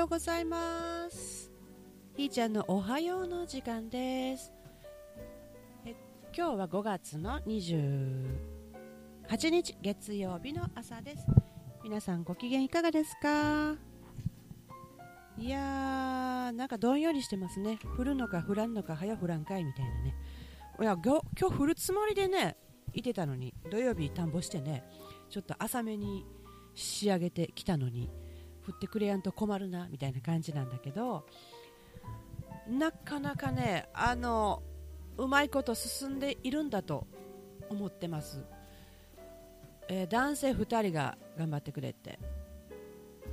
ようございます。ひーちゃんのおはようの時間です。え今日は5月の28日月曜日の朝です。皆さんご機嫌いかがですか？いやーなんかどんよりしてますね。降るのか降らんのか早降らんかいみたいなね。いや今日降るつもりでねいてたのに土曜日田んぼしてねちょっと浅めに仕上げてきたのに。降ってくれやんと困るなみたいな感じなんだけどなかなかねあのうまいこと進んでいるんだと思ってます、えー、男性2人が頑張ってくれて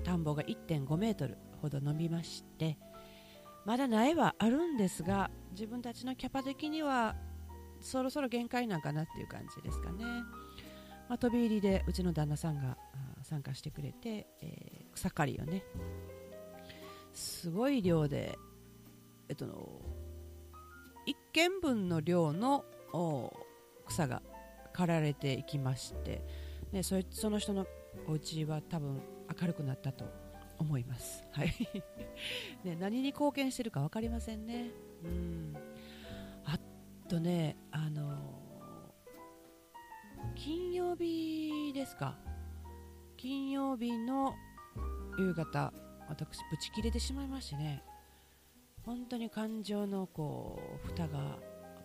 田んぼが1.5メートルほど伸びましてまだ苗はあるんですが自分たちのキャパ的にはそろそろ限界なんかなっていう感じですかね、まあ、飛び入りでうちの旦那さんが参加してくれて、え、草刈りをね。すごい量で、えっと、1軒分の量の草が刈られていきまして、ね、そその人のお家は多分明るくなったと思います、はい。ね、何に貢献してるか分かりませんね。うん。あとねあの金曜日ですか。金曜日の夕方私ブチ切れてしまいましてね。本当に感情のこう蓋が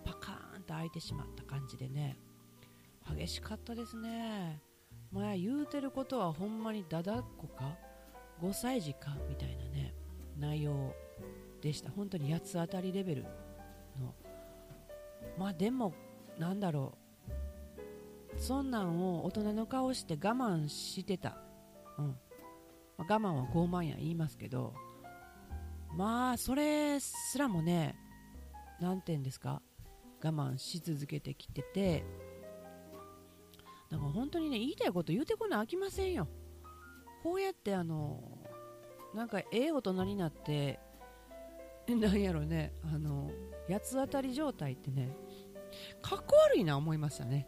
パカーンと開いてしまった感じでね。激しかったですね。前言うてることはほんまにだだっこか5歳児かみたいなね内容でした。本当に八つ当たりレベルの。まあでもなんだろう。そんなんを大人の顔して我慢してた、うん。まあ、我慢は傲慢や言いますけどまあそれすらもね何て言うんですか我慢し続けてきててだから本当にね言いたいこと言うてこな飽きませんよ。こうやってあのなんかええ大人になってなんやろねあの八つ当たり状態ってねかっこ悪いな思いましたね。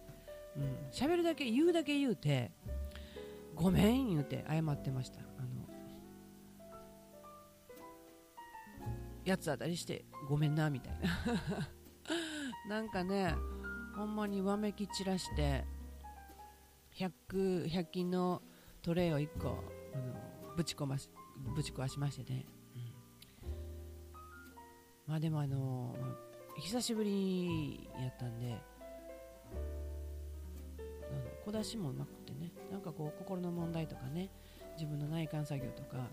うん、喋るだけ言うだけ言うてごめん言うて謝ってました。八つ当たりしてごめんなみたいな。なんかねほんまにわめき散らして 100, 100均のトレイを1個あのぶち込ましぶち壊しましてね、うん、まあでもあの久しぶりやったんで小出しもなくてね。なんかこう心の問題とかね自分の内観作業とか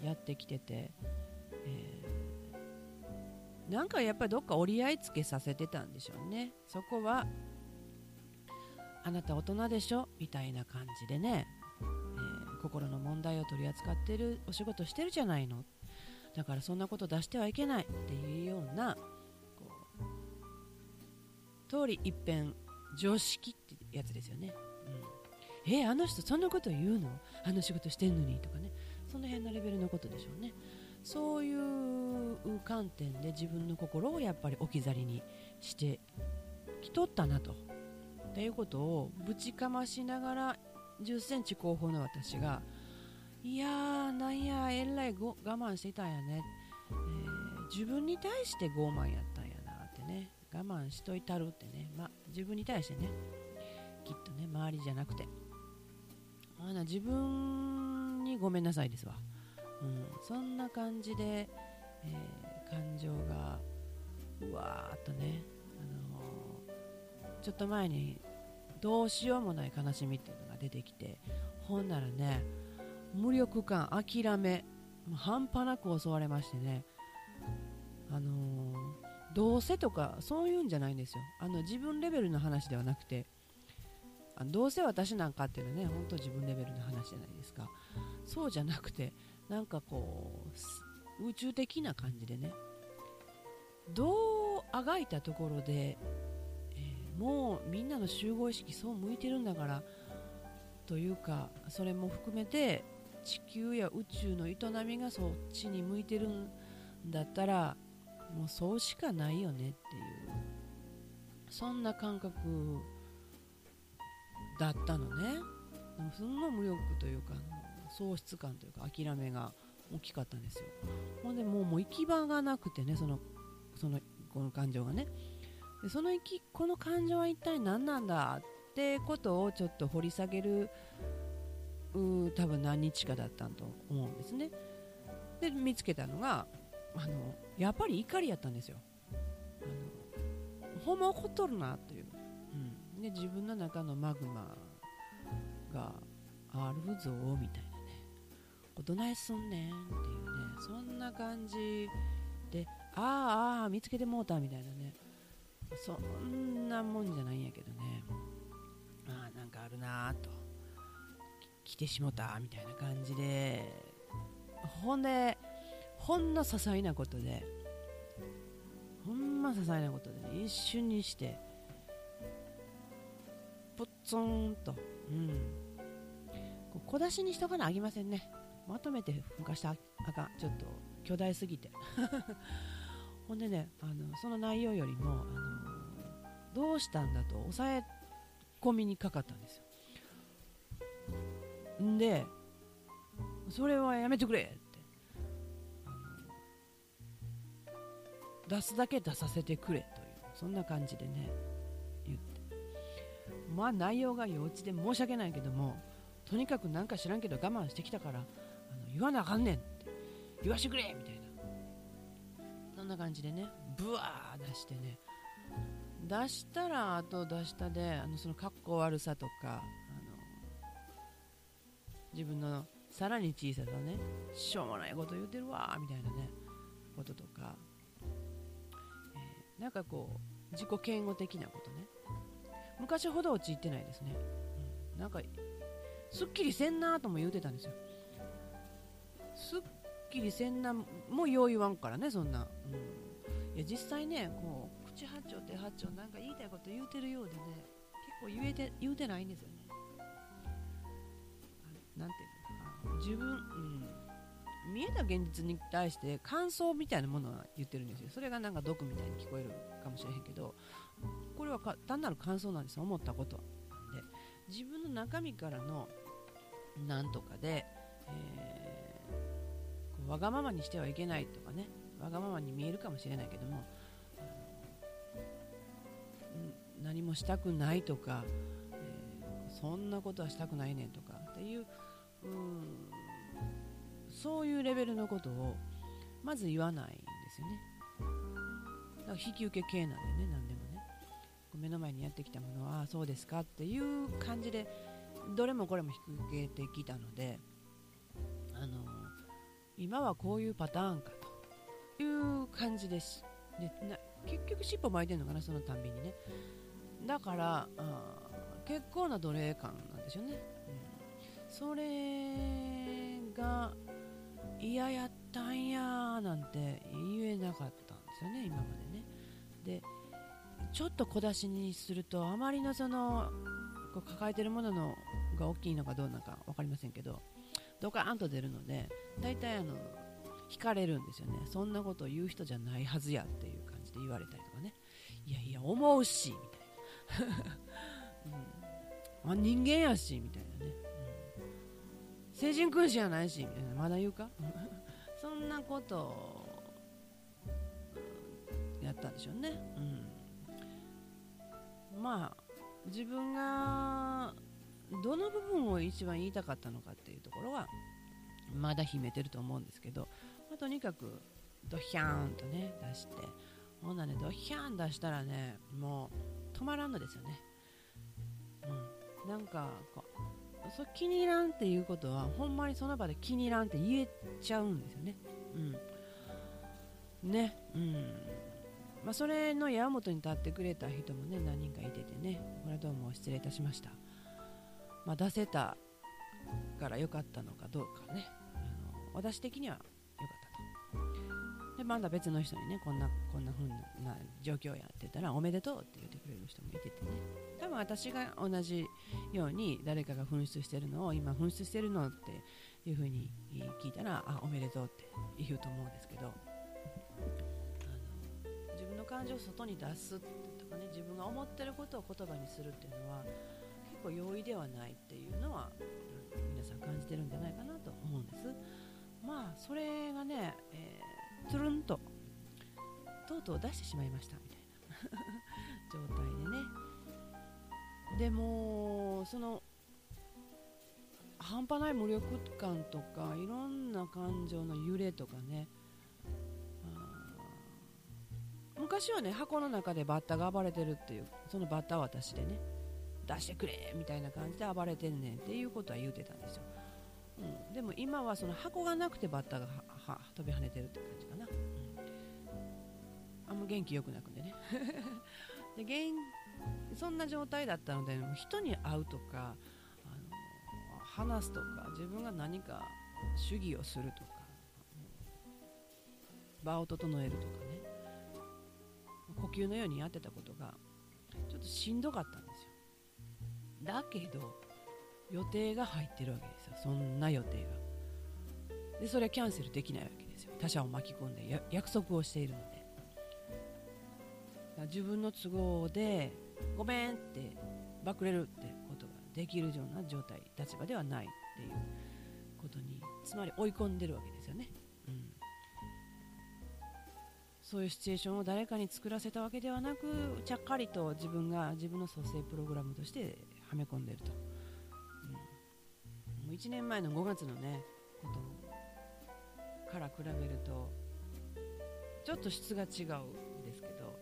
やってきてて、えー、なんかやっぱりどっか折り合いつけさせてたんでしょうね。そこはあなた大人でしょ？みたいな感じでね、えー、心の問題を取り扱ってるお仕事してるじゃないの？だからそんなこと出してはいけないっていうようなこう通り一遍常識ってやつですよね。うん、えあの人そんなこと言うの？あの仕事してんのに？とかね。その辺のレベルのことでしょうね。そういう観点で自分の心をやっぱり置き去りにしてきとったなと。っていうことをぶちかましながら1 0センチ後方の私がいやーなんやえらい我慢してたんやね、えー、自分に対して傲慢やったんやなってね。我慢しといたるってね、ま、自分に対してね。きっとね周りじゃなくて。あな自分にごめんなさいですわ、うん、そんな感じで、えー、感情がうわーっとね、あのー、ちょっと前にどうしようもない悲しみっていうのが出てきてほんならね無力感諦め半端なく襲われましてねあのー、どうせとかそういうんじゃないんですよ。あの自分レベルの話ではなくてあのどうせ私なんかっていうのはね本当自分レベルの話じゃないですか。そうじゃなくてなんかこう宇宙的な感じでね。どうあがいたところで、えー、もうみんなの集合意識そう向いてるんだからというかそれも含めて地球や宇宙の営みがそっちに向いてるんだったらもうそうしかないよねっていうそんな感覚だったのね。でもすんごい無力というか喪失感というか諦めが大きかったんですよ。ほんでもうもう行き場がなくてねそのそのこの感情がね。でその行きこの感情は一体何なんだってことをちょっと掘り下げるう多分何日かだったと思うんですね。で見つけたのがあのやっぱり怒りやったんですよ。あのほんま怒っとるなという、うん、で自分の中のマグマがあるぞみたいな。どないすんねんっていうね。そんな感じでああああ見つけてもうたみたいなね。そんなもんじゃないんやけどね。ああなんかあるなと。来てしもたみたいな感じで。ほんでほんの些細なことで。ほんま些細なことで、ね、一瞬にしてぽっつんと。うん。小出しにしとかなあきませんね。まとめてふかしたあかんちょっと巨大すぎて。ほんでねあのその内容よりもあのどうしたんだと抑え込みにかかったんですよ。んでそれはやめてくれって。出すだけ出させてくれというそんな感じでね言って。まあ内容が幼稚で申し訳ないけどもとにかくなんか知らんけど我慢してきたからあの言わなあかんねん。って言わしてくれ。みたいな。そんな感じでね。ブワー出してね。出したらあと出したであのその格好悪さとかあの自分のさらに小ささね。しょうもないこと言うてるわみたいなね。こととか、えー、なんかこう自己嫌悪的なことね。昔ほど陥ってないですね、うん、なんかすっきりせんなとも言うてたんですよ。すっきりせんなもよう言わんからねそんな、うん、いや実際ねこう口八丁手八丁なんか言いたいこと言うてるようでね結構言えて言うてないんですよね。なんていうのかな。自分、うん、見えた現実に対して感想みたいなものは言ってるんですよ。それがなんか毒みたいに聞こえるかもしれへんけどこれは単なる感想なんです思ったことなんで。自分の中身からのなんとかで、えー、わがままにしてはいけないとかねわがままに見えるかもしれないけども何もしたくないとか、えー、そんなことはしたくないねんとかっていううそういうレベルのことをまず言わないんですよね。だから引き受け系なんでね何でもね。目の前にやってきたものはあそうですかっていう感じでどれもこれも引き受けてきたので今はこういうパターンかという感じです。でな結局尻尾巻いてるのかなそのたんびにね。だからあ結構な奴隷感なんでしょうね、うん、それが嫌やったんやなんて言えなかったんですよね今までね。でちょっと小出しにするとあまりのそのこう抱えてるもののが大きいのかどうなのか分かりませんけどドカーンと出るので大体あの惹かれるんですよね。そんなことを言う人じゃないはずやっていう感じで言われたりとかね。いやいや思うしみたいな、うん、あ人間やしみたいなね、うん、成人君子やないしみたいな。まだ言うか？そんなことをやったんでしょうね、うん、まあ自分がどの部分を一番言いたかったのかっていうところはまだ秘めてると思うんですけど、まあ、とにかくドヒャーンとね出して。ほんなねドヒャーン出したらねもう止まらんのですよね。うん。なんかこうそ気に入らんっていうことはほんまにその場で気に入らんって言えちゃうんですよね。うん。ね。うん。まあ、それの矢本に立ってくれた人もね何人かいててねこれはどうも失礼いたしました。まあ、出せたから良かったのかどうかね。あの私的には良かったと。でまだ別の人にねこんなこんな風な状況やってたらおめでとうって言ってくれる人もいててね。多分私が同じように誰かが紛失してるのを今紛失してるのっていう風に聞いたらあおめでとうって言うと思うんですけど。自分の感情を外に出すとかね自分が思ってることを言葉にするっていうのは構容易ではないっていうのは皆さん感じてるんじゃないかなと思うんです。まあそれがね、えー、つるんととうとう出してしまいましたみたいな 状態でね。でもその半端ない無力感とかいろんな感情の揺れとかね。昔はね箱の中でバッタが暴れてるっていうそのバッタは私でね。出してくれみたいな感じで暴れてんねんっていうことは言うてたんですよ、うん、でも今はその箱がなくてバッタが飛び跳ねてるって感じかな、うん、あんま元気よくなくんでね。で元そんな状態だったので人に会うとかあの話すとか自分が何か主義をするとか場を整えるとかね。呼吸のようにやってたことがちょっとしんどかったんですよ。だけど予定が入ってるわけですよ。そんな予定が。でそれはキャンセルできないわけですよ。他者を巻き込んで約束をしているので。自分の都合でごめんってバクれるってことができるような状態立場ではないっていうことにつまり追い込んでるわけですよね、うん、そういうシチュエーションを誰かに作らせたわけではなくちゃっかりと自分が自分の蘇生プログラムとしてはめ込んでると、うん、もう1年前の5月のねことから比べるとちょっと質が違うんですけど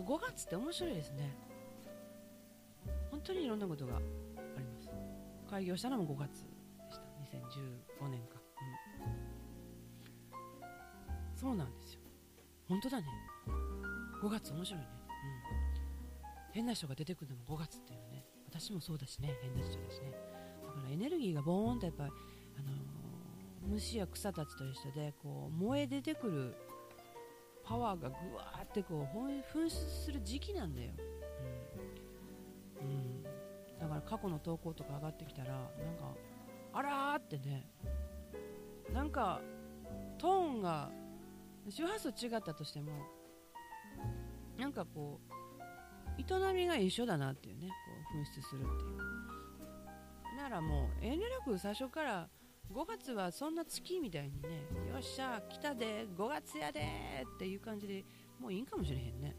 5月って面白いですね。本当にいろんなことがあります。開業したのも5月でした。2015年か、うん、そうなんですよ。本当だね。5月面白いね、変な人が出てくるのも5月っていうね。私もそうだしね。変な人だしね。だからエネルギーがボーンとやっぱり、あのー、虫や草たちと一緒でこう燃え出てくるパワーがぐわーってこう噴出する時期なんだよ、うん、うん、だから過去の投稿とか上がってきたらなんかあらーってね。なんかトーンが周波数違ったとしてもなんかこう営みが一緒だなっていうねこう噴出するっていう。ならもう遠慮なく最初から5月はそんな月みたいにねよっしゃ来たで5月やでっていう感じでもういいんかもしれへんね、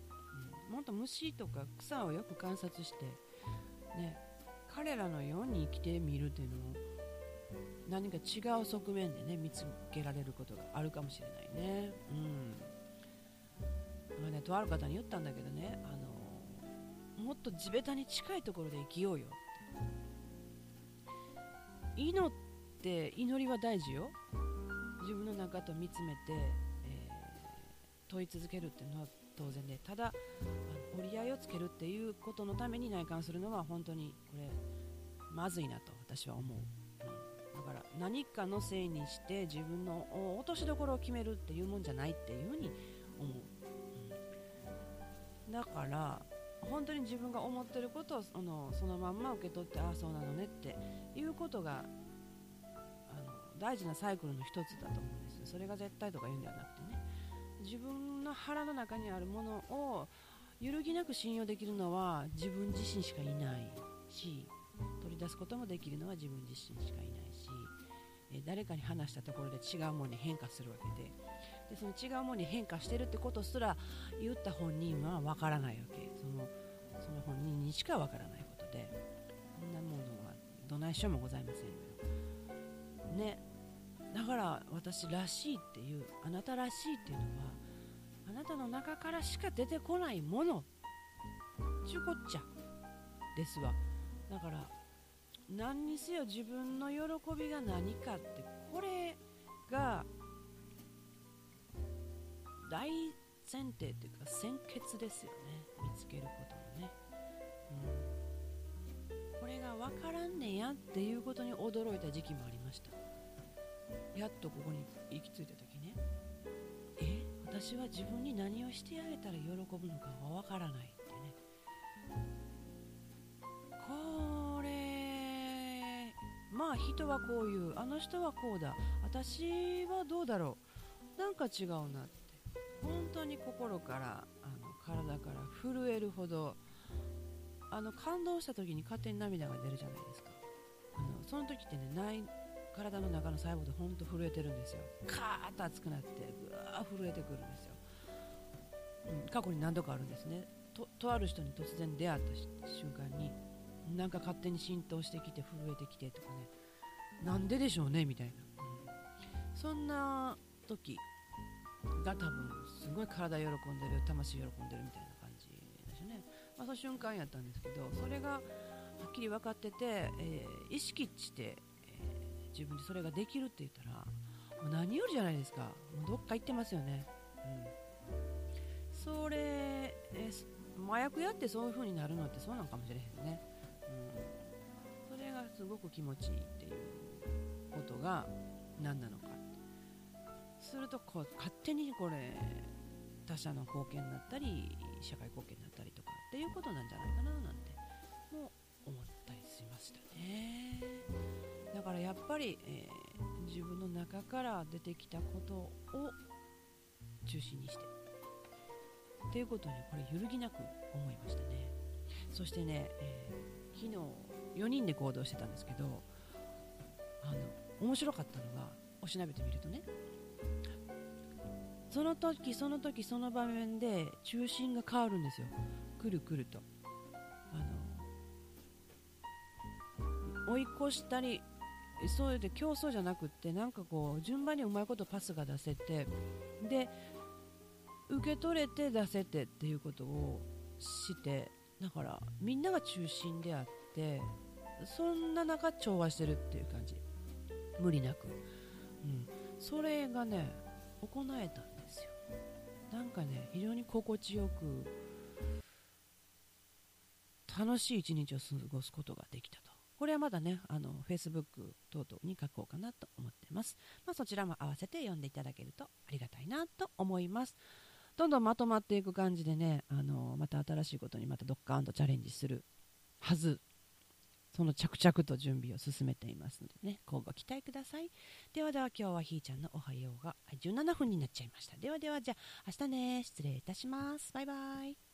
うん、もっと虫とか草をよく観察してね彼らのように生きてみるっていうのも何か違う側面でね見つけられることがあるかもしれないね。うん。まあねとある方に言ったんだけどねあもっと地べたに近いところで生きようよ。って祈って祈りは大事よ。自分の中と見つめて、えー、問い続けるっていうのは当然で。ただ折り合いをつけるっていうことのために内観するのは本当にこれまずいなと私は思う、うん、だから何かのせいにして自分の落としどころを決めるっていうもんじゃないっていうふうに思う、うん、だから本当に自分が思ってることをそのそのまんま受け取ってああそうなのねっていうことがあの大事なサイクルの一つだと思うんですそれが絶対とか言うんではなくてね。自分の腹の中にあるものを揺るぎなく信用できるのは自分自身しかいないし取り出すこともできるのは自分自身しかいないし、誰かに話したところで違うものに変化するわけで。でその違うものに変化してるってことすら言った本人はわからないわけ。そのその本人にしかわからないことで。そんなものはどないしようもございませんよ。ね。だから私らしいっていうあなたらしいっていうのはあなたの中からしか出てこないもの。ちゅこっちゃですわ。だから何にせよ自分の喜びが何かってこれが大前提っていうか先決ですよね。見つけることのね、うん、これが分からんねんやっていうことに驚いた時期もありました。やっとここに行き着いた時ね。え私は自分に何をしてあげたら喜ぶのかがわからないってね。これまあ人はこういう。あの人はこうだ。私はどうだろう。なんか違うな。って本当に心からあの体から震えるほどあの感動した時に勝手に涙が出るじゃないですか。あのその時ってねない体の中の細胞でほんと震えてるんですよ。カーッと熱くなってぐわー震えてくるんですよ、うん、過去に何度かあるんですね。ととある人に突然出会った瞬間になんか勝手に浸透してきて震えてきてとかね。なんででしょうねみたいな、うん、そんな時が多分すごい体喜んでる魂喜んでるみたいな感じですね、まあ、その瞬間やったんですけどそれがはっきり分かってて、えー、意識して、えー、自分でそれができるって言ったらもう何よりじゃないですか。もうどっか行ってますよね、うん、それ、えー、麻薬やってそういう風になるのってそうなのかもしれへんね、うん、それがすごく気持ちいいっていうことが何なのか。するとこう勝手にこれ他者の貢献になったり社会貢献になったりとかっていうことなんじゃないかななんても思ったりしましたね。だからやっぱり、えー、自分の中から出てきたことを中心にしてっていうことにこれ揺るぎなく思いましたね。そしてね、えー、昨日4人で行動してたんですけどあの面白かったのがおしなべてみるとねその時その時その場面で中心が変わるんですよ。くるくると。あの追い越したりそうで競争じゃなくってなんかこう順番にうまいことパスが出せてで受け取れて出せてっていうことをしてだからみんなが中心であってそんな中調和してるっていう感じ。無理なく、うん、それがね行えたなんかね非常に心地よく楽しい一日を過ごすことができたと。これはまだねあの Facebook 等々に書こうかなと思ってます、まあ、そちらも合わせて読んでいただけるとありがたいなと思います。どんどんまとまっていく感じでねあのまた新しいことにまたドッカーンとチャレンジするはずその着々と準備を進めていますのでね、今後期待ください。ではでは今日はひーちゃんのおはようが17分になっちゃいました。ではではじゃあ明日ね、失礼いたします。バイバイ。